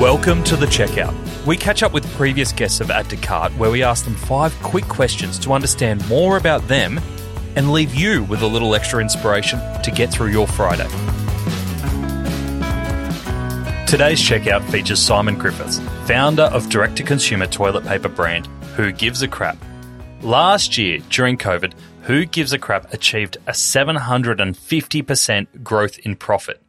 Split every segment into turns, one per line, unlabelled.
Welcome to the checkout. We catch up with previous guests of Add to where we ask them five quick questions to understand more about them and leave you with a little extra inspiration to get through your Friday. Today's checkout features Simon Griffiths, founder of direct to consumer toilet paper brand Who Gives a Crap. Last year, during COVID, Who Gives a Crap achieved a 750% growth in profit,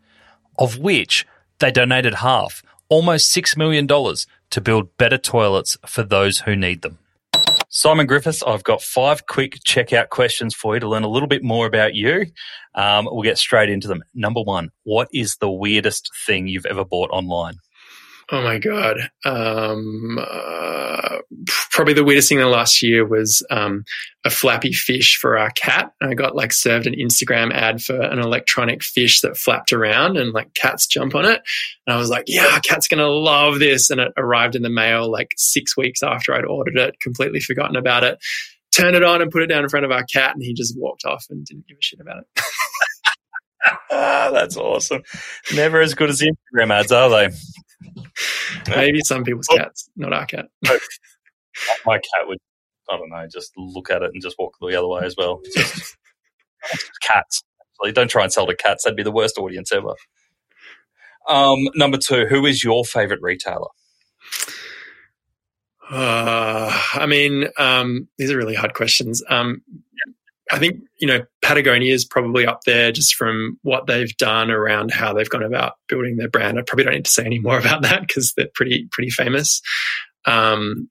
of which they donated half almost $6 million to build better toilets for those who need them. Simon Griffiths, I've got five quick checkout questions for you to learn a little bit more about you. Um, we'll get straight into them. Number one, what is the weirdest thing you've ever bought online?
Oh my god! Um, uh, probably the weirdest thing in the last year was um, a flappy fish for our cat. I got like served an Instagram ad for an electronic fish that flapped around and like cats jump on it. And I was like, yeah, cat's gonna love this. And it arrived in the mail like six weeks after I'd ordered it, completely forgotten about it. Turned it on and put it down in front of our cat, and he just walked off and didn't give a shit about it.
ah, that's awesome. Never as good as the Instagram ads, are they?
Maybe some people's cats, not our cat.
My cat would, I don't know, just look at it and just walk the other way as well. Just, cats. Actually, don't try and sell to cats. That'd be the worst audience ever. Um, number two, who is your favorite retailer?
Uh, I mean, um, these are really hard questions. Um, I think, you know, Patagonia is probably up there just from what they've done around how they've gone about building their brand. I probably don't need to say any more about that because they're pretty, pretty famous. Um,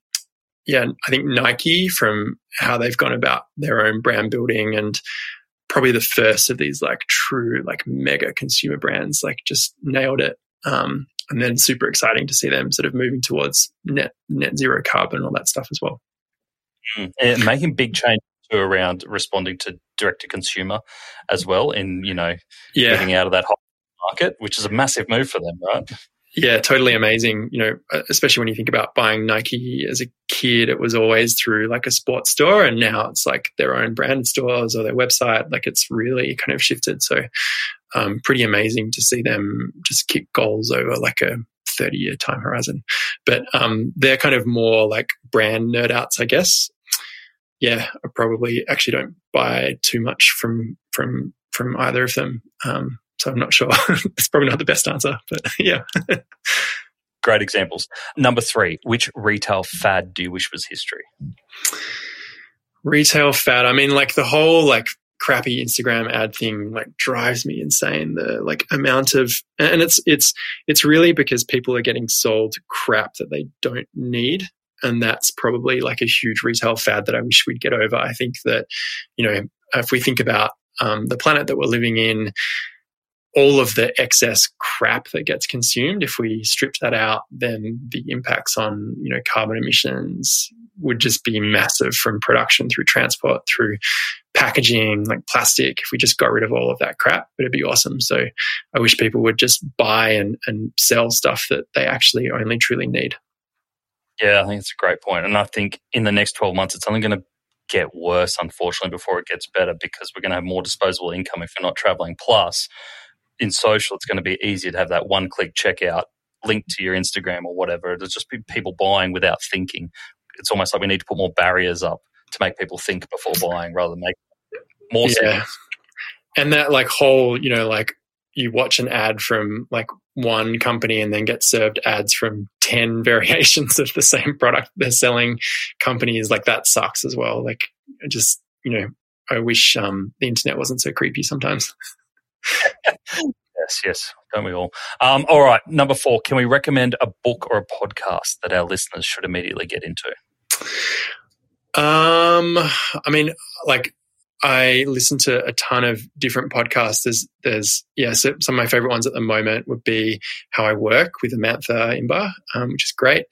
yeah, I think Nike from how they've gone about their own brand building and probably the first of these like true, like mega consumer brands, like just nailed it. Um, and then super exciting to see them sort of moving towards net, net zero carbon and all that stuff as well.
Mm. Making big change around responding to direct to consumer as well in you know yeah. getting out of that hot market which is a massive move for them right?
Yeah totally amazing you know uh, especially when you think about buying nike as a kid it was always through like a sports store and now it's like their own branded stores or their website like it's really kind of shifted. So um, pretty amazing to see them just kick goals over like a 30 year time horizon. But um, they're kind of more like brand nerd outs i guess yeah, I probably actually don't buy too much from from from either of them. Um, so I'm not sure. it's probably not the best answer, but yeah.
Great examples. Number three, which retail fad do you wish was history?
Retail fad. I mean, like the whole like crappy Instagram ad thing like drives me insane. The like amount of and it's it's it's really because people are getting sold crap that they don't need and that's probably like a huge retail fad that I wish we'd get over. I think that, you know, if we think about um, the planet that we're living in, all of the excess crap that gets consumed, if we stripped that out, then the impacts on you know carbon emissions would just be massive from production through transport through packaging like plastic if we just got rid of all of that crap it'd be awesome so i wish people would just buy and, and sell stuff that they actually only truly need
yeah, I think it's a great point. And I think in the next 12 months, it's only going to get worse, unfortunately, before it gets better because we're going to have more disposable income if you're not traveling. Plus, in social, it's going to be easier to have that one click checkout linked to your Instagram or whatever. It'll just be people buying without thinking. It's almost like we need to put more barriers up to make people think before buying rather than make more yeah. sense.
And that like whole, you know, like you watch an ad from like one company and then get served ads from 10 variations of the same product. They're selling companies like that sucks as well. Like just you know i wish um, the internet wasn't so creepy sometimes.
Yes yes. Don't we all? Um, all right. Number four. Can we recommend a book or a podcast that our listeners should immediately get into?
Um i mean like I listen to a ton of different podcasts. There's, there's, yeah, so some of my favorite ones at the moment would be How I Work with Amantha Imber, um, which is great.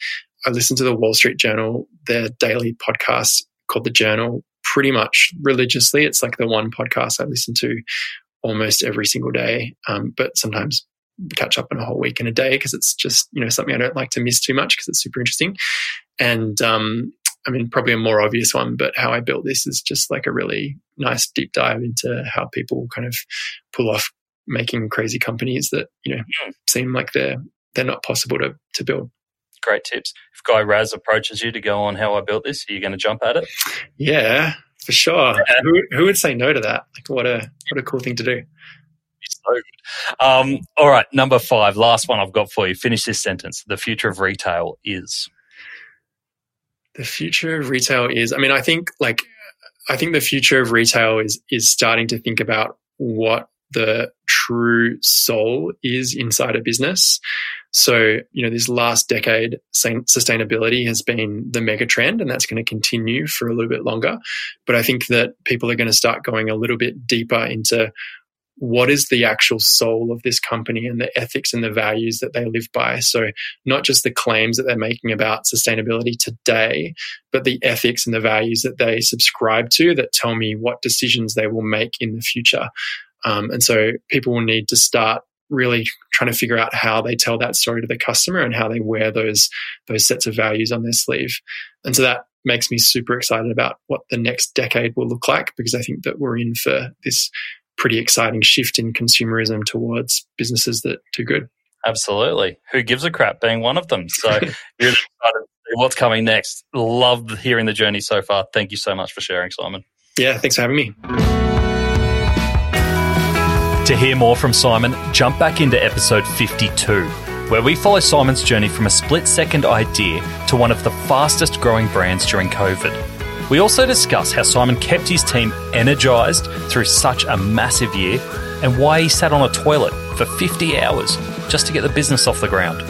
I listen to the Wall Street Journal, their daily podcast called The Journal, pretty much religiously. It's like the one podcast I listen to almost every single day, um, but sometimes catch up in a whole week in a day because it's just you know something I don't like to miss too much because it's super interesting. And um, I mean, probably a more obvious one, but how I built this is just like a really nice deep dive into how people kind of pull off making crazy companies that, you know, seem like they're they're not possible to to build.
Great tips. If Guy Raz approaches you to go on how I built this, are you going to jump at it?
Yeah, for sure. Yeah. Who, who would say no to that? Like, what a what a cool thing to do.
So good. Um, all right, number five, last one I've got for you. Finish this sentence. The future of retail is.
The future of retail is. I mean, I think like I think the future of retail is is starting to think about what the true soul is inside a business. So, you know, this last decade, sustainability has been the mega trend, and that's going to continue for a little bit longer. But I think that people are going to start going a little bit deeper into what is the actual soul of this company and the ethics and the values that they live by. So, not just the claims that they're making about sustainability today, but the ethics and the values that they subscribe to that tell me what decisions they will make in the future. Um, and so, people will need to start really trying to figure out how they tell that story to the customer and how they wear those those sets of values on their sleeve. And so that makes me super excited about what the next decade will look like because I think that we're in for this pretty exciting shift in consumerism towards businesses that do good.
Absolutely. Who gives a crap being one of them? So really excited what's coming next. Love hearing the journey so far. Thank you so much for sharing, Simon.
Yeah, thanks for having me.
To hear more from Simon, jump back into episode 52, where we follow Simon's journey from a split second idea to one of the fastest growing brands during COVID. We also discuss how Simon kept his team energized through such a massive year and why he sat on a toilet for 50 hours just to get the business off the ground.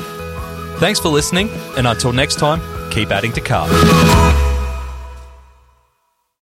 Thanks for listening, and until next time, keep adding to cart.